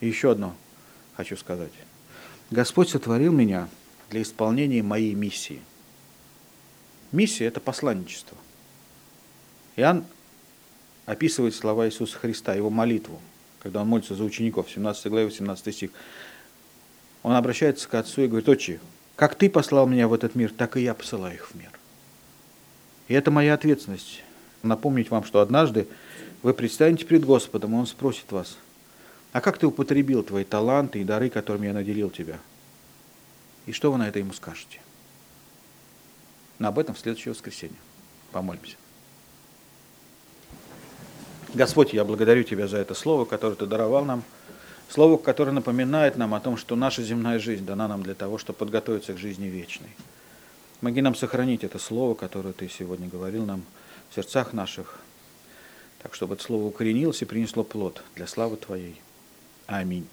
И еще одно хочу сказать. Господь сотворил меня для исполнения моей миссии. Миссия – это посланничество. Иоанн описывает слова Иисуса Христа, его молитву, когда он молится за учеников, 17 главе, 17 стих. Он обращается к Отцу и говорит, «Отче, как Ты послал меня в этот мир, так и я посылаю их в мир». И это моя ответственность. Напомнить вам, что однажды вы предстанете перед Господом, и Он спросит вас – а как ты употребил твои таланты и дары, которыми я наделил тебя? И что вы на это ему скажете? Но об этом в следующее воскресенье. Помолимся. Господь, я благодарю Тебя за это слово, которое Ты даровал нам. Слово, которое напоминает нам о том, что наша земная жизнь дана нам для того, чтобы подготовиться к жизни вечной. Помоги нам сохранить это слово, которое Ты сегодня говорил нам в сердцах наших, так чтобы это слово укоренилось и принесло плод для славы Твоей. I mean,